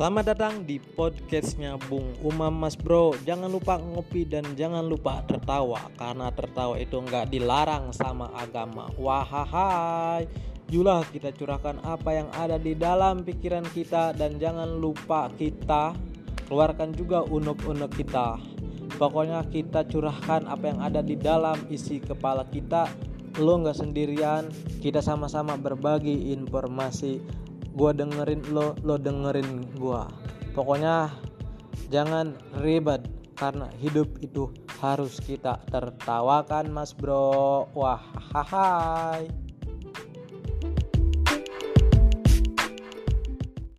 Selamat datang di podcastnya Bung Umam Mas Bro. Jangan lupa ngopi dan jangan lupa tertawa Karena tertawa itu nggak dilarang sama agama. Wahai Yulah kita curahkan apa yang ada di dalam pikiran kita Dan jangan lupa kita keluarkan juga unek-unek kita. Pokoknya kita curahkan apa yang ada di dalam isi kepala kita. Lo nggak sendirian Kita sama-sama berbagi informasi gua dengerin lo lo dengerin gua. Pokoknya jangan ribet karena hidup itu harus kita tertawakan mas bro. Wah hai